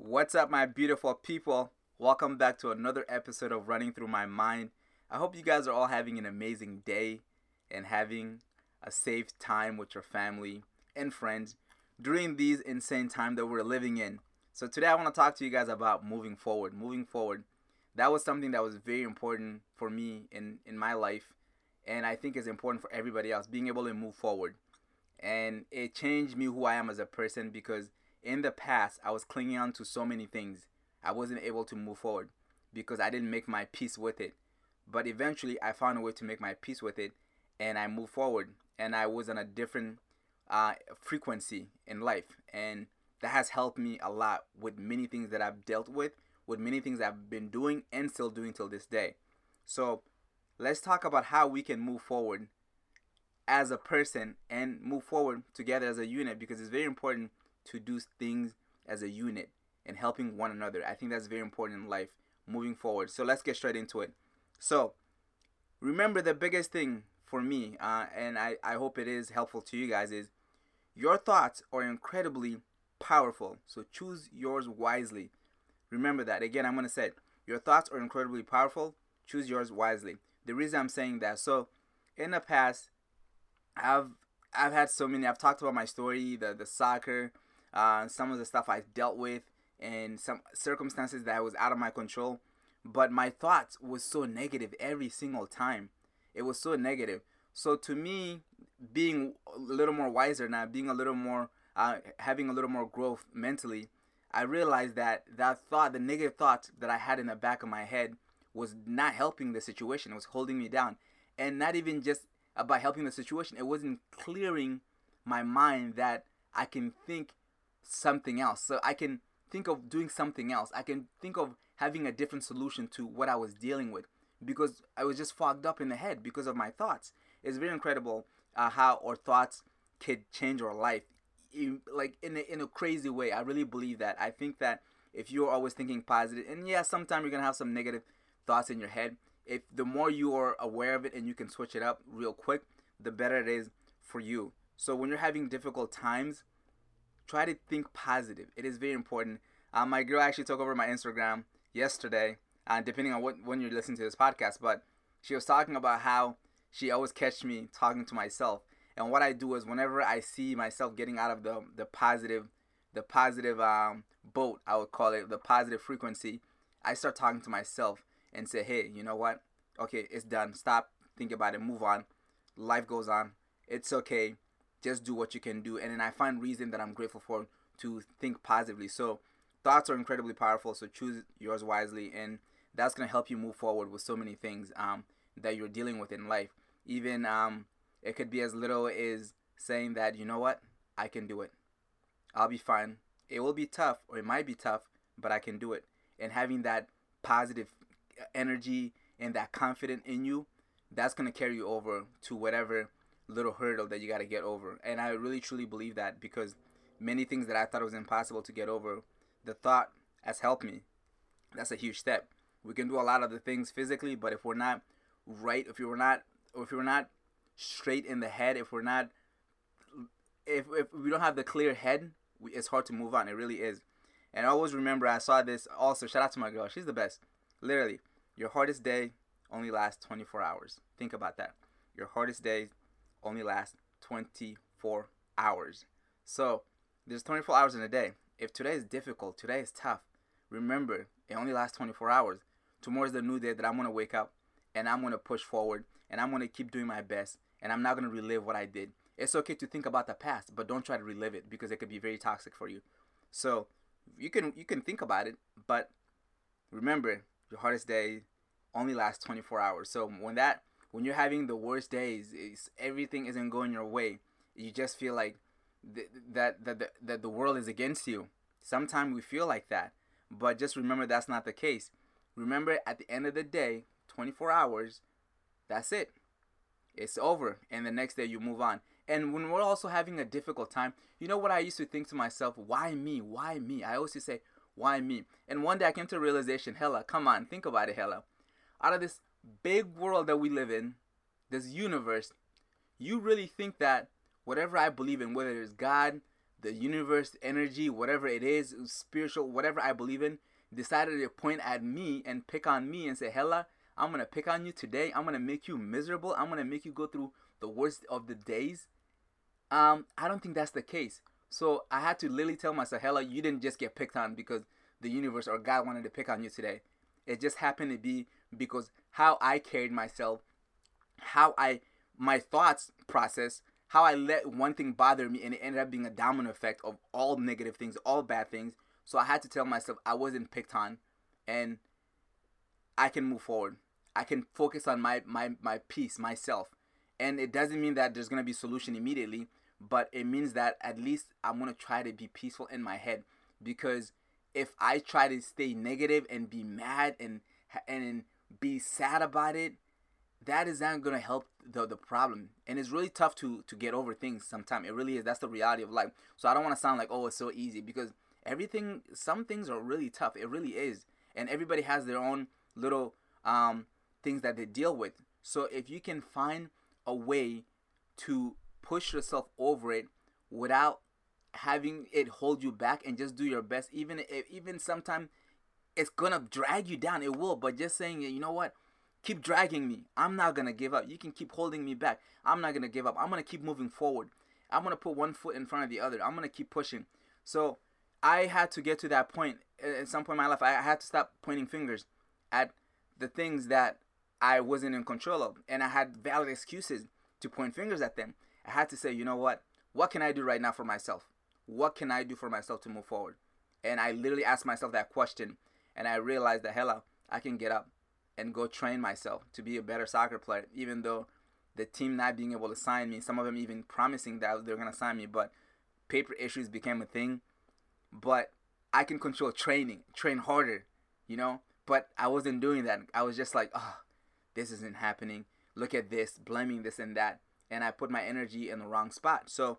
What's up, my beautiful people? Welcome back to another episode of Running Through My Mind. I hope you guys are all having an amazing day and having a safe time with your family and friends during these insane times that we're living in. So, today I want to talk to you guys about moving forward. Moving forward. That was something that was very important for me in, in my life, and I think is important for everybody else being able to move forward. And it changed me who I am as a person because in the past, I was clinging on to so many things. I wasn't able to move forward because I didn't make my peace with it. But eventually, I found a way to make my peace with it, and I moved forward. And I was on a different uh, frequency in life, and that has helped me a lot with many things that I've dealt with, with many things I've been doing and still doing till this day. So, let's talk about how we can move forward as a person and move forward together as a unit because it's very important to do things as a unit and helping one another. I think that's very important in life moving forward. So let's get straight into it. So remember the biggest thing for me, uh, and I, I hope it is helpful to you guys, is your thoughts are incredibly powerful. So choose yours wisely. Remember that. Again, I'm going to say it. Your thoughts are incredibly powerful. Choose yours wisely. The reason I'm saying that, so in the past, I've I've had so many. I've talked about my story, the the soccer, uh, some of the stuff I dealt with, and some circumstances that was out of my control. But my thoughts was so negative every single time. It was so negative. So to me, being a little more wiser now, being a little more, uh, having a little more growth mentally, I realized that that thought, the negative thoughts that I had in the back of my head, was not helping the situation. It was holding me down, and not even just about helping the situation. It wasn't clearing my mind that I can think something else. So I can think of doing something else. I can think of having a different solution to what I was dealing with because I was just fogged up in the head because of my thoughts. It's very incredible uh, how our thoughts could change our life, in, like in a, in a crazy way. I really believe that. I think that if you're always thinking positive, and yeah, sometimes you're gonna have some negative thoughts in your head. If the more you are aware of it and you can switch it up real quick, the better it is for you. So when you're having difficult times, try to think positive. It is very important. Uh, my girl actually took over my Instagram yesterday, uh, depending on what when you're listening to this podcast. But she was talking about how she always catch me talking to myself, and what I do is whenever I see myself getting out of the the positive, the positive um, boat, I would call it the positive frequency, I start talking to myself and say, hey, you know what? Okay, it's done. Stop. Think about it. Move on. Life goes on. It's okay just do what you can do. And then i find reason that i'm grateful for to think positively. So thoughts are incredibly powerful. So choose yours wisely. And that's going to help you move forward with so many things um, that you're dealing with in life. Even um, it could be as little as saying that you know what? I can do it. I'll be fine. It will be tough or it might be tough but i can do it. And having that positive energy and that confidence in you that's going to carry you over to whatever little hurdle that you got to get over. And I really truly believe that because many things that I thought was impossible to get over, the thought has helped me. That's a huge step. We can do a lot of the things physically, but if we're not right, if you're not, or if you're not straight in the head, if we're not, if, if we don't have the clear head, we, it's hard to move on. It really is. And I always remember I saw this also. Shout out to my girl. She's the best. Literally, your hardest day only lasts 24 hours. Think about that. Your hardest day only lasts 24 hours. So there's 24 hours in a day. If today is difficult, today is tough, remember it only lasts 24 hours. Tomorrow's the new day that I'm gonna wake up and I'm gonna push forward and I'm gonna keep doing my best and I'm not gonna relive what I did. It's okay to think about the past, but don't try to relive it because it could be very toxic for you. So you can you can think about it, but remember your hardest day only lasts 24 hours. So when that when you're having the worst days, everything isn't going your way. You just feel like th- that that the, that the world is against you. Sometimes we feel like that, but just remember that's not the case. Remember, at the end of the day, 24 hours, that's it. It's over, and the next day you move on. And when we're also having a difficult time, you know what I used to think to myself? Why me? Why me? I always say, why me? And one day I came to a realization, Hellah, come on, think about it, Hellah. Out of this big world that we live in, this universe, you really think that whatever I believe in, whether it's God, the universe, energy, whatever it is, spiritual, whatever I believe in, decided to point at me and pick on me and say, Hellah, I'm gonna pick on you today. I'm gonna make you miserable. I'm gonna make you go through the worst of the days. Um, I don't think that's the case. So I had to literally tell myself, Hellah, you didn't just get picked on because the universe or God wanted to pick on you today. It just happened to be because how I carried myself, how I my thoughts process, how I let one thing bother me and it ended up being a domino effect of all negative things, all bad things. So I had to tell myself I wasn't picked on and I can move forward. I can focus on my my my peace, myself. And it doesn't mean that there's going to be solution immediately, but it means that at least I'm to try to be peaceful in my head because if I try to stay negative and be mad and and be sad about it, that is not going to help the the problem. And it's really tough to to get over things sometimes. It really is. That's the reality of life. So I don't want to sound like oh it's so easy because everything some things are really tough. It really is. And everybody has their own little um things that they deal with. So if you can find a way to push yourself over it without having it hold you back and just do your best even if even sometimes it's gonna drag you down it will but just saying you know what? Keep dragging me. I'm not gonna give up. You can keep holding me back. I'm not gonna give up. I'm gonna keep moving forward. I'm gonna put one foot in front of the other. I'm gonna keep pushing. So i had to get to that point uh, at some point in my life i had to stop pointing fingers at the things that i wasn't in control of and i had valid excuses to point fingers at them. I had to say you know what? What can i do right now for myself what can I do for myself to move forward? And I literally asked myself that question, and I realized that Hellah, I can get up and go train myself to be a better soccer player, even though the team not being able to sign me, some of them even promising that they're gonna sign me, but paper issues became a thing. But I can control training, train harder, you know. But I wasn't doing that. I was just like, oh, this isn't happening. Look at this, blaming this and that, and I put my energy in the wrong spot. So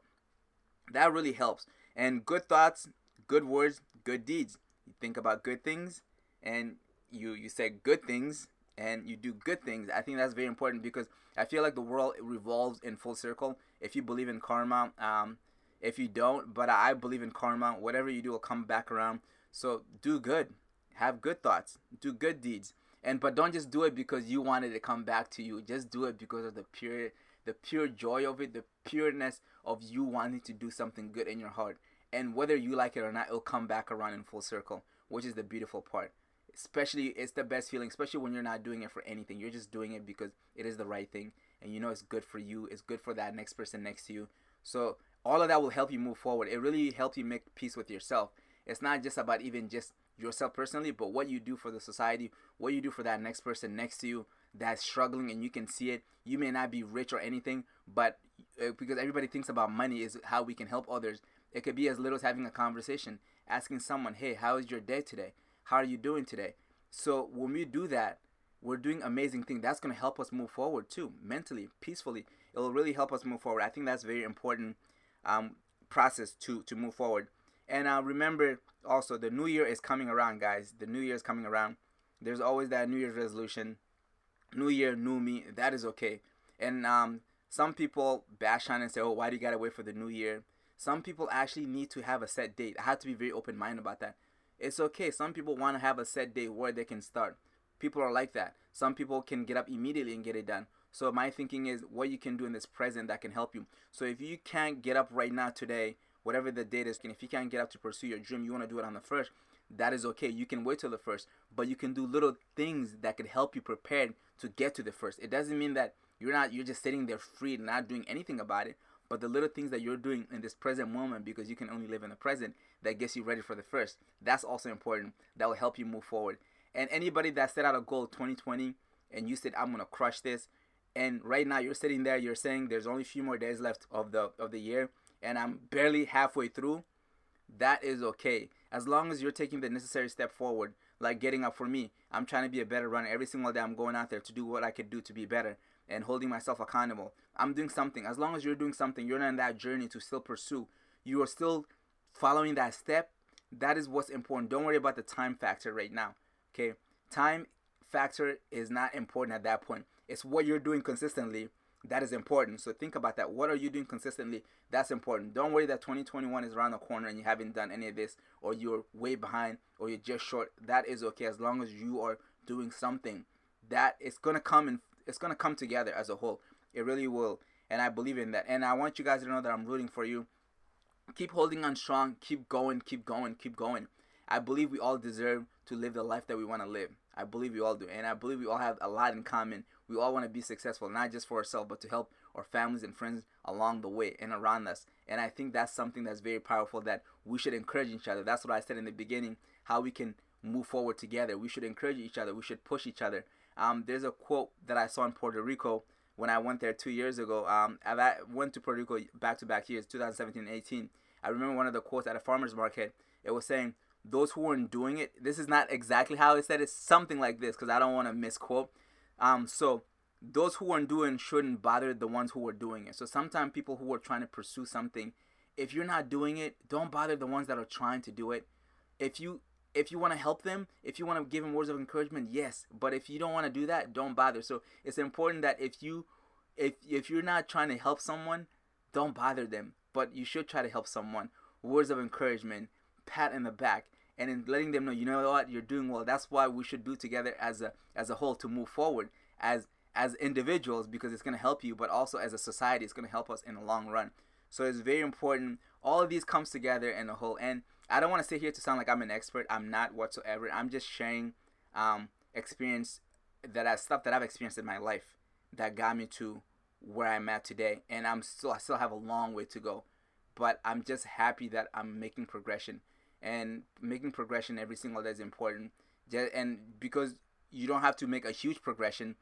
that really helps. And good thoughts, good words, good deeds. You think about good things and you you say good things and you do good things. I think that's very important because I feel like the world revolves in full circle. If you believe in karma, um, if you don't, but I believe in karma. Whatever you do will come back around. So do good, have good thoughts, do good deeds, and but don't just do it because you wanted to come back to you. Just do it because of the pure, the pure joy of it, the pureness of you wanting to do something good in your heart. And whether you like it or not, it'll come back around in full circle, which is the beautiful part. Especially, it's the best feeling, especially when you're not doing it for anything. You're just doing it because it is the right thing. And you know it's good for you, it's good for that next person next to you. So, all of that will help you move forward. It really helps you make peace with yourself. It's not just about even just yourself personally, but what you do for the society, what you do for that next person next to you that's struggling and you can see it. You may not be rich or anything, but uh, because everybody thinks about money is how we can help others. It could be as little as having a conversation, asking someone, "Hey, how is your day today? How are you doing today?" So when we do that, we're doing amazing things. That's going to help us move forward too, mentally, peacefully. It will really help us move forward. I think that's very important um, process to to move forward. And uh, remember also, the new year is coming around, guys. The new year is coming around. There's always that New Year's resolution. New year, new me. That is okay. And um, some people bash on and say, "Oh, why do you gotta wait for the new year?" Some people actually need to have a set date. I have to be very open minded about that. It's okay. Some people want to have a set date where they can start. People are like that. Some people can get up immediately and get it done. So my thinking is what you can do in this present that can help you. So if you can't get up right now today, whatever the date is, and if you can't get up to pursue your dream, you want to do it on the first, that is okay. You can wait till the first, but you can do little things that could help you prepare to get to the first. It doesn't mean that you're not you're just sitting there free and not doing anything about it. But the little things that you're doing in this present moment because you can only live in the present that gets you ready for the first. That's also important. That will help you move forward. And anybody that set out a goal 2020 and you said I'm gonna crush this, and right now you're sitting there, you're saying there's only a few more days left of the of the year, and I'm barely halfway through. That is okay as long as you're taking the necessary step forward. Like getting up for me, I'm trying to be a better runner every single day. I'm going out there to do what I could do to be better and holding myself accountable. I'm doing something. As long as you're doing something, you're not in that journey to still pursue. You are still following that step. That is what's important. Don't worry about the time factor right now. Okay? Time factor is not important at that point. It's what you're doing consistently that is important. So think about that. What are you doing consistently? That's important. Don't worry that 2021 is around the corner and you haven't done any of this, or you're way behind, or you're just short. That is okay as long as you are doing something. That it's gonna come and it's gonna come together as a whole. It really will, and I believe in that. And I want you guys to know that I'm rooting for you. Keep holding on strong. Keep going. Keep going. Keep going. I believe we all deserve to live the life that we want to live. I believe we all do, and I believe we all have a lot in common we all want to be successful, not just for ourselves, but to help our families and friends along the way and around us. And I think that's something that's very powerful that we should encourage each other. That's what I said in the beginning, how we can move forward together. We should encourage each other. We should push each other. Um, there's a quote that I saw in Puerto Rico when I went there two years ago. Um, I went to Puerto Rico back to back years, 2017 and 18. I remember one of the quotes at a farmer's market. It was saying, those who weren't doing it, this is not exactly how it said. It's something like this because I don't want to misquote. Um, so those who weren't doing shouldn't bother the ones who were doing it. So sometimes people who are trying to pursue something, if you're not doing it, don't bother the ones that are trying to do it. If you if you want to help them, if you want to give them words of encouragement, yes. But if you don't want to do that, don't bother. So it's important that if you if if you're not trying to help someone, don't bother them. But you should try to help someone. Words of encouragement, pat in the back, and in letting them know, you know what, you're doing well. That's why we should do together as a as a whole to move forward. As as individuals because it's going to help you, but also as a society, it's going to help us in the long run. So it's very important. All of these comes together in a whole. And I don't want to sit here to sound like I'm an expert. I'm not whatsoever. I'm just sharing um, experience that I stuff that I've experienced in my life that got me to where I'm at today. And I'm still I still have a long way to go, but I'm just happy that I'm making progression. And making progression every single day is important. And because you don't have to make a huge progression,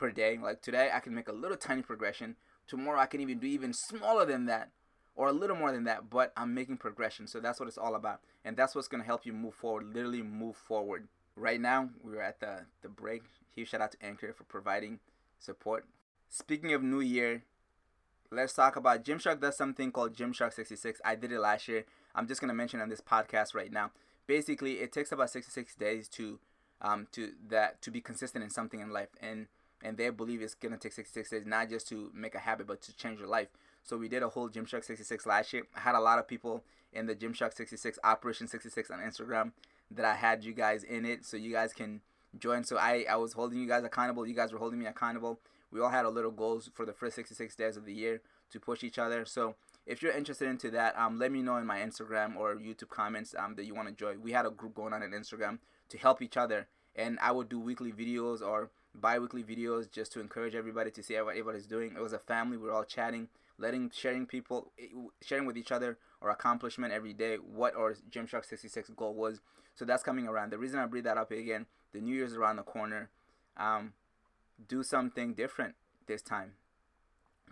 per day. Like today, I can make a little tiny progression. Tomorrow, I can even do even smaller than that or a little more than that, but I'm making progression. So that's what it's all about. And that's what's going to help you move forward, literally move forward. Right now, we're at the, the break. Huge shout out to Anchor for providing support. Speaking of New Year, let's talk about Gymshark does something called Gymshark 66. I did it last year. I'm just to mention on this podcast right now. Basically, it takes about 66 days to um to that to be consistent in something in life. And and they believe it's gonna take 66 days not just to make a habit but to change your life. So we did a whole Gymshark 66 last year. I had a lot of people in the Gymshark 66 Operation 66 on Instagram that I had you guys in it, so you guys can join. So I I was holding you guys accountable. You guys were holding me accountable. We all had a little goals for the first 66 days of the year to push each other. So if you're interested into that, um, let me know in my Instagram or YouTube comments um, that you want to join. We had a group going on in Instagram to help each other, and I would do weekly videos or bi-weekly videos just to encourage everybody to see what everybody's doing. It was a family. We are all chatting, letting, sharing people, eh, sharing with each other our accomplishment every day, what our Gymshark 66 goal was. So that's coming around. The reason I bring that up again, the New Year's around the corner. Um, do something different this time.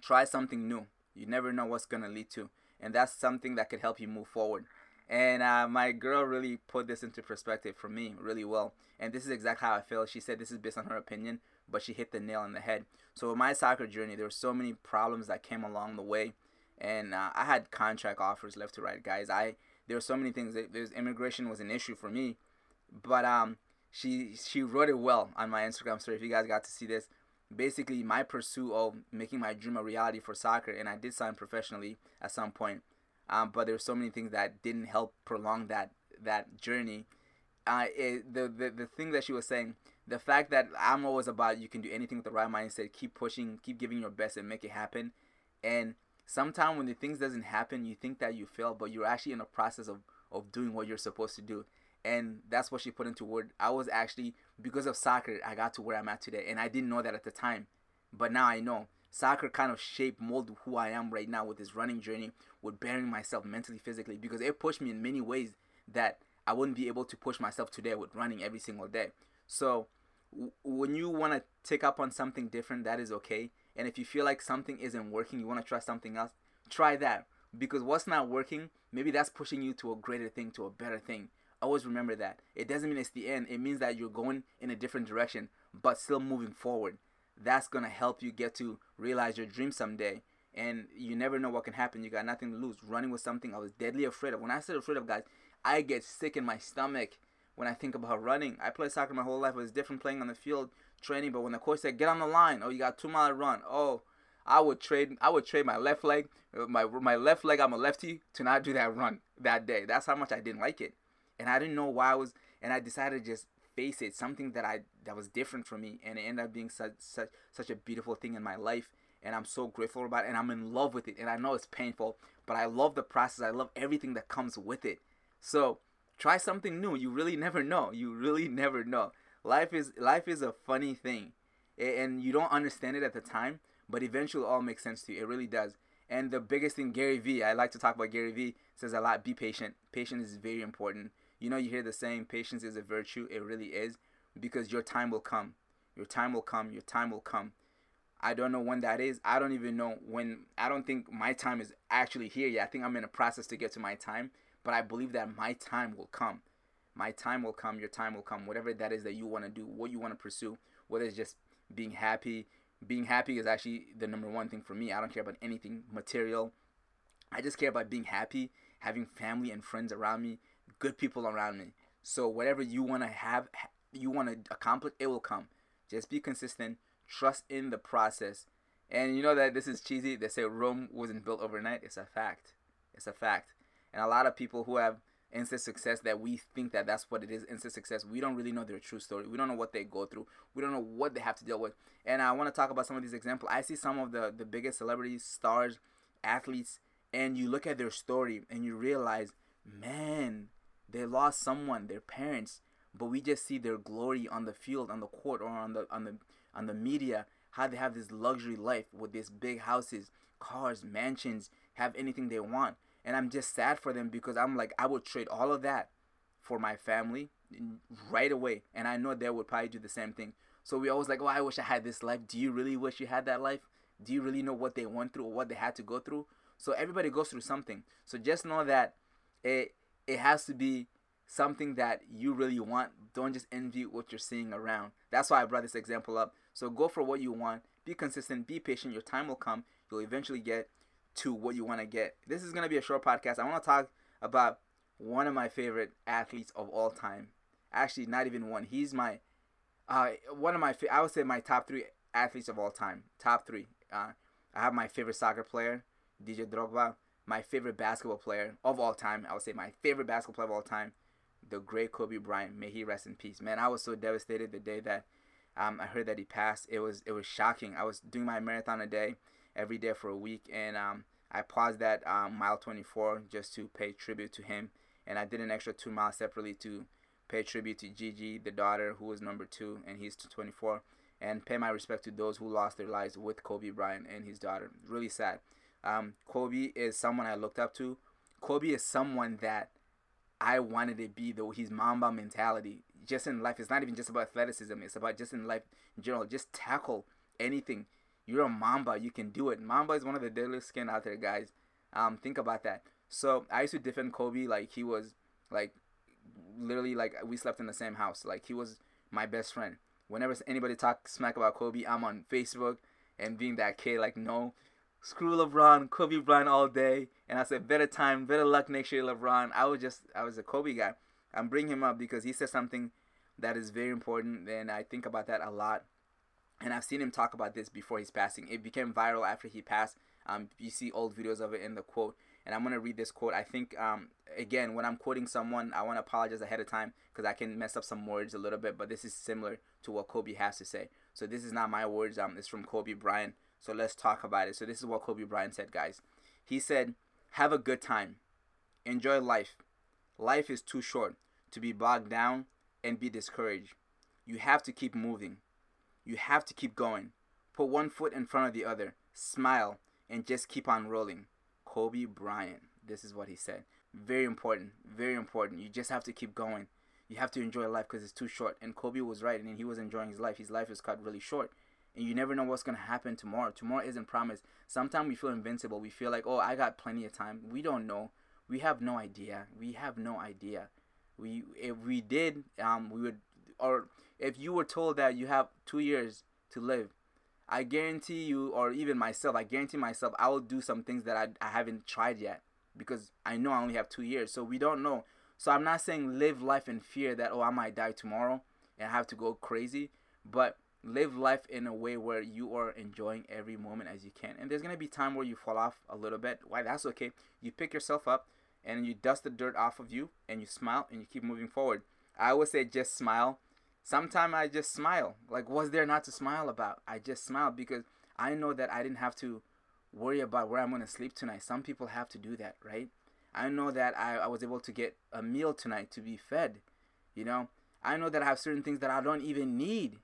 Try something new. You never know what's gonna lead to, and that's something that could help you move forward. And uh, my girl really put this into perspective for me really well. And this is exactly how I feel. She said this is based on her opinion, but she hit the nail on the head. So with my soccer journey, there were so many problems that came along the way, and uh, I had contract offers left to right, guys. I there were so many things. There's immigration was an issue for me, but um, she she wrote it well on my Instagram story. If you guys got to see this, basically my pursuit of making my dream a reality for soccer, and I did sign professionally at some point um, but there's so many things that didn't help prolong that that journey. Uh, it, the, the the thing that she was saying, the fact that I'm always about you can do anything with the right mindset, keep pushing, keep giving your best, and make it happen. And sometimes when the things doesn't happen, you think that you fail, but you're actually in the process of of doing what you're supposed to do. And that's what she put into word. I was actually because of soccer, I got to where I'm at today, and I didn't know that at the time, but now I know soccer kind of shaped molded who I am right now with this running journey, with bearing myself mentally, physically, because it pushed me in many ways that I wouldn't be able to push myself today with running every single day. So w- when you want to take up on something different, that is okay. And if you feel like something isn't working, you want to try something else, try that. Because what's not working, maybe that's pushing you to a greater thing, to a better thing. Always remember that. It doesn't mean it's the end. It means that you're going in a different direction, but still moving forward that's gonna help you get to realize your dream someday. And you never know what can happen. You got nothing to lose. Running with something I was deadly afraid of. When I said afraid of guys, I get sick in my stomach when I think about running. I played soccer my whole life. It was different playing on the field, training. But when the coach said, get on the line, oh, you got two mile run. Oh, I would trade I would trade my left leg, uh, my my left leg. I'm a lefty to not do that run that day. That's how much I didn't like it, and I didn't know why I was. And I decided to just face it, something that I that was different for me, and it ended up being such such such a beautiful thing in my life. And I'm so grateful about it, and I'm in love with it. And I know it's painful, but I love the process. I love everything that comes with it. So try something new. You really never know. You really never know. Life is life is a funny thing, and you don't understand it at the time, but eventually all makes sense to you. It really does. And the biggest thing, Gary Vee, I like to talk about Gary Vee, says a lot be patient. Patience is very important. You know, you hear the saying, patience is a virtue. It really is because your time will come. Your time will come. Your time will come. I don't know when that is. I don't even know when. I don't think my time is actually here yet. I think I'm in a process to get to my time, but I believe that my time will come. My time will come. Your time will come. Whatever that is that you want to do, what you want to pursue, whether it's just being happy, being happy is actually the number one thing for me. I don't care about anything material. I just care about being happy, having family and friends around me, good people around me. So whatever you want to have, you want to accomplish, it will come. Just be consistent. Trust in the process. And you know that this is cheesy. They say Rome wasn't built overnight. It's a fact. It's a fact. And a lot of people who have instant success that we think that that's what it is instant success we don't really know their true story we don't know what they go through we don't know what they have to deal with and i want to talk about some of these examples i see some of the the biggest celebrities stars athletes and you look at their story and you realize man they lost someone their parents but we just see their glory on the field on the court or on the on the on the media how they have this luxury life with these big houses cars mansions have anything they want and I'm just sad for them because I'm like I would trade all of that for my family right away, and I know they would probably do the same thing. So we always like, oh, I wish I had this life. Do you really wish you had that life? Do you really know what they went through or what they had to go through? So everybody goes through something. So just know that it it has to be something that you really want. Don't just envy what you're seeing around. That's why I brought this example up. So go for what you want. Be consistent. Be patient. Your time will come. You'll eventually get to what you want to get. This is going to be a short podcast. I want to talk about one of my favorite athletes of all time. Actually, not even one. He's my uh, one of my I would say my top three athletes of all time. Top three. Uh, I have my favorite soccer player, Didier Drogba. My favorite basketball player of all time. I would say my favorite basketball player of all time, the great Kobe Bryant. May he rest in peace. Man, I was so devastated the day that um, I heard that he passed. It was it was shocking. I was doing my marathon a day every day for a week, and um, I paused that um, mile 24 just to pay tribute to him, and I did an extra two miles separately to pay tribute to Gigi, the daughter, who was number two, and he's 24, and pay my respect to those who lost their lives with Kobe Bryant and his daughter. Really sad. Um, Kobe is someone I looked up to. Kobe is someone that I wanted to be, though. His Mamba mentality, just in life, it's not even just about athleticism. It's about just in life in general. Just tackle anything you're a Mamba. You can do it. Mamba is one of the deadliest skin out there, guys. Um, think about that. So I used to defend Kobe like he was like literally like we slept in the same house. Like he was my best friend. Whenever anybody talk smack about Kobe, I'm on Facebook and being that kid like no, screw LeBron, Kobe Bryant all day. And I said better time, better luck next year, LeBron. I was just I was a Kobe guy. I'm bringing him up because he said something that is very important, and I think about that a lot and I've seen him talk about this before his passing. It became viral after he passed. Um, you see old videos of it in the quote, and I'm gonna read this quote. I think um, again when I'm quoting someone, I want to apologize ahead of time because I can mess up some words a little bit, but this is similar to what Kobe has to say. So this is not my words. Um, it's from Kobe Bryant. So let's talk about it. So this is what Kobe Bryant said, guys. He said, "Have a good time, enjoy life. Life is too short to be bogged down and be discouraged. You have to keep moving." You have to keep going. Put one foot in front of the other. Smile and just keep on rolling. Kobe Bryant. This is what he said. Very important. Very important. You just have to keep going. You have to enjoy life because it's too short. And Kobe was right, and he was enjoying his life. His life is cut really short. And you never know what's going to happen tomorrow. Tomorrow isn't promised. Sometimes we feel invincible. We feel like, oh, I got plenty of time. We don't know. We have no idea. We have no idea. We if we did, um, we would or if you were told that you have two years to live, I guarantee you, or even myself, I guarantee myself, I will do some things that I, I haven't tried yet because I know I only have two years. So we don't know. So I'm not saying live life in fear that, oh, I might die tomorrow and have to go crazy, but live life in a way where you are enjoying every moment as you can. And there's gonna be time where you fall off a little bit. Why? That's okay. You pick yourself up and you dust the dirt off of you and you smile and you keep moving forward. I always say just smile. Sometimes I just smile. Like, what's there not to smile about? I just smile because I know that I didn't have to worry about where I'm gonna sleep tonight. Some people have to do that, right? I know that I, I was able to get a meal tonight to be fed. You know, I know that I have certain things that I don't even need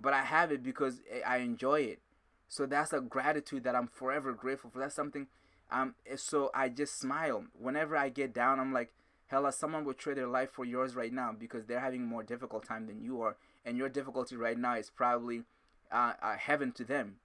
but I have it because I enjoy it. So that's a gratitude that I'm forever grateful for. That's something um so I just smile. Whenever I get down, I'm like, Hellah someone would trade their life for yours right now because they're having more difficult time than you are and your difficulty right now is probably uh, uh, heaven to them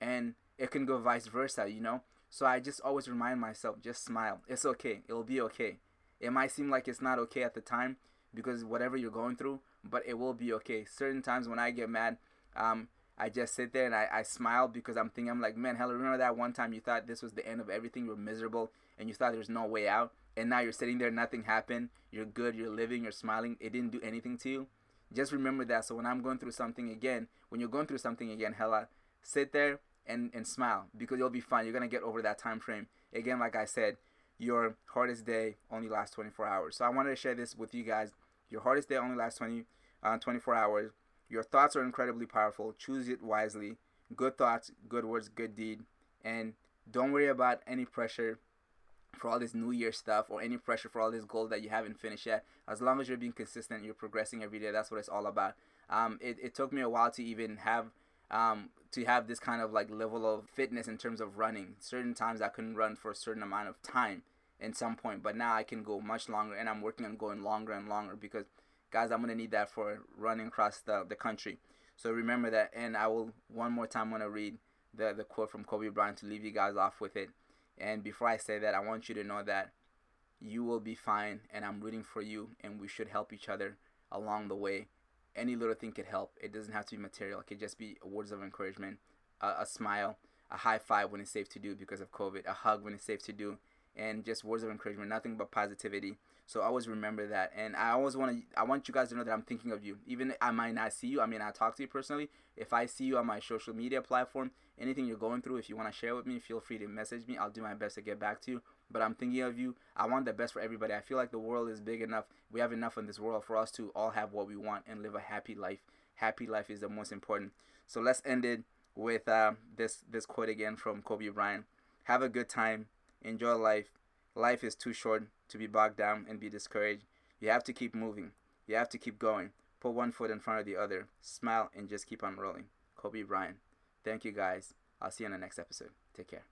and it can go vice versa you know so i just always remind myself just smile it's okay it'll be okay it might seem like it's not okay at the time because whatever you're going through but it will be okay. Certain times when I get mad, um, I just sit there and I, I smile because I'm thinking, I'm like, man, hell, remember that one time you thought this was the end of everything? You were miserable and you thought there's no way out. And now you're sitting there, nothing happened. You're good, you're living, you're smiling. It didn't do anything to you. Just remember that. So when I'm going through something again, when you're going through something again, Hellah, sit there and, and smile because you'll be fine. You're going to get over that time frame. Again, like I said, your hardest day only lasts 24 hours. So I wanted to share this with you guys your hardest day only lasts 20, uh, 24 hours. Your thoughts are incredibly powerful. Choose it wisely. Good thoughts, good words, good deed. And don't worry about any pressure for all this New Year stuff or any pressure for all this goal that you haven't finished yet. As long as you're being consistent, you're progressing every day. That's what it's all about. Um, it, it took me a while to even have um, to have this kind of like level of fitness in terms of running. Certain times I couldn't run for a certain amount of time in some point, but now I can go much longer, and I'm working on going longer and longer because, guys, I'm gonna need that for running across the, the country. So remember that, and I will one more time want to read the the quote from Kobe Bryant to leave you guys off with it. And before I say that, I want you to know that you will be fine, and I'm rooting for you, and we should help each other along the way. Any little thing could help. It doesn't have to be material. It could just be words of encouragement, a, a smile, a high five when it's safe to do because of COVID, a hug when it's safe to do, and just words of encouragement, nothing but positivity. So always remember that, and I always want to. I want you guys to know that I'm thinking of you. Even I might not see you. I mean, I talk to you personally. If I see you on my social media platform, anything you're going through, if you want to share with me, feel free to message me. I'll do my best to get back to you. But I'm thinking of you. I want the best for everybody. I feel like the world is big enough. We have enough in this world for us to all have what we want and live a happy life. Happy life is the most important. So let's end it with uh, this this quote again from Kobe Bryant. Have a good time enjoy life. Life is too short to be bogged down and be discouraged. You have to keep moving. You have to keep going. Put one foot in front of the other. Smile and just keep on rolling. Kobe Bryant. Thank you guys. I'll see you in the next episode. Take care.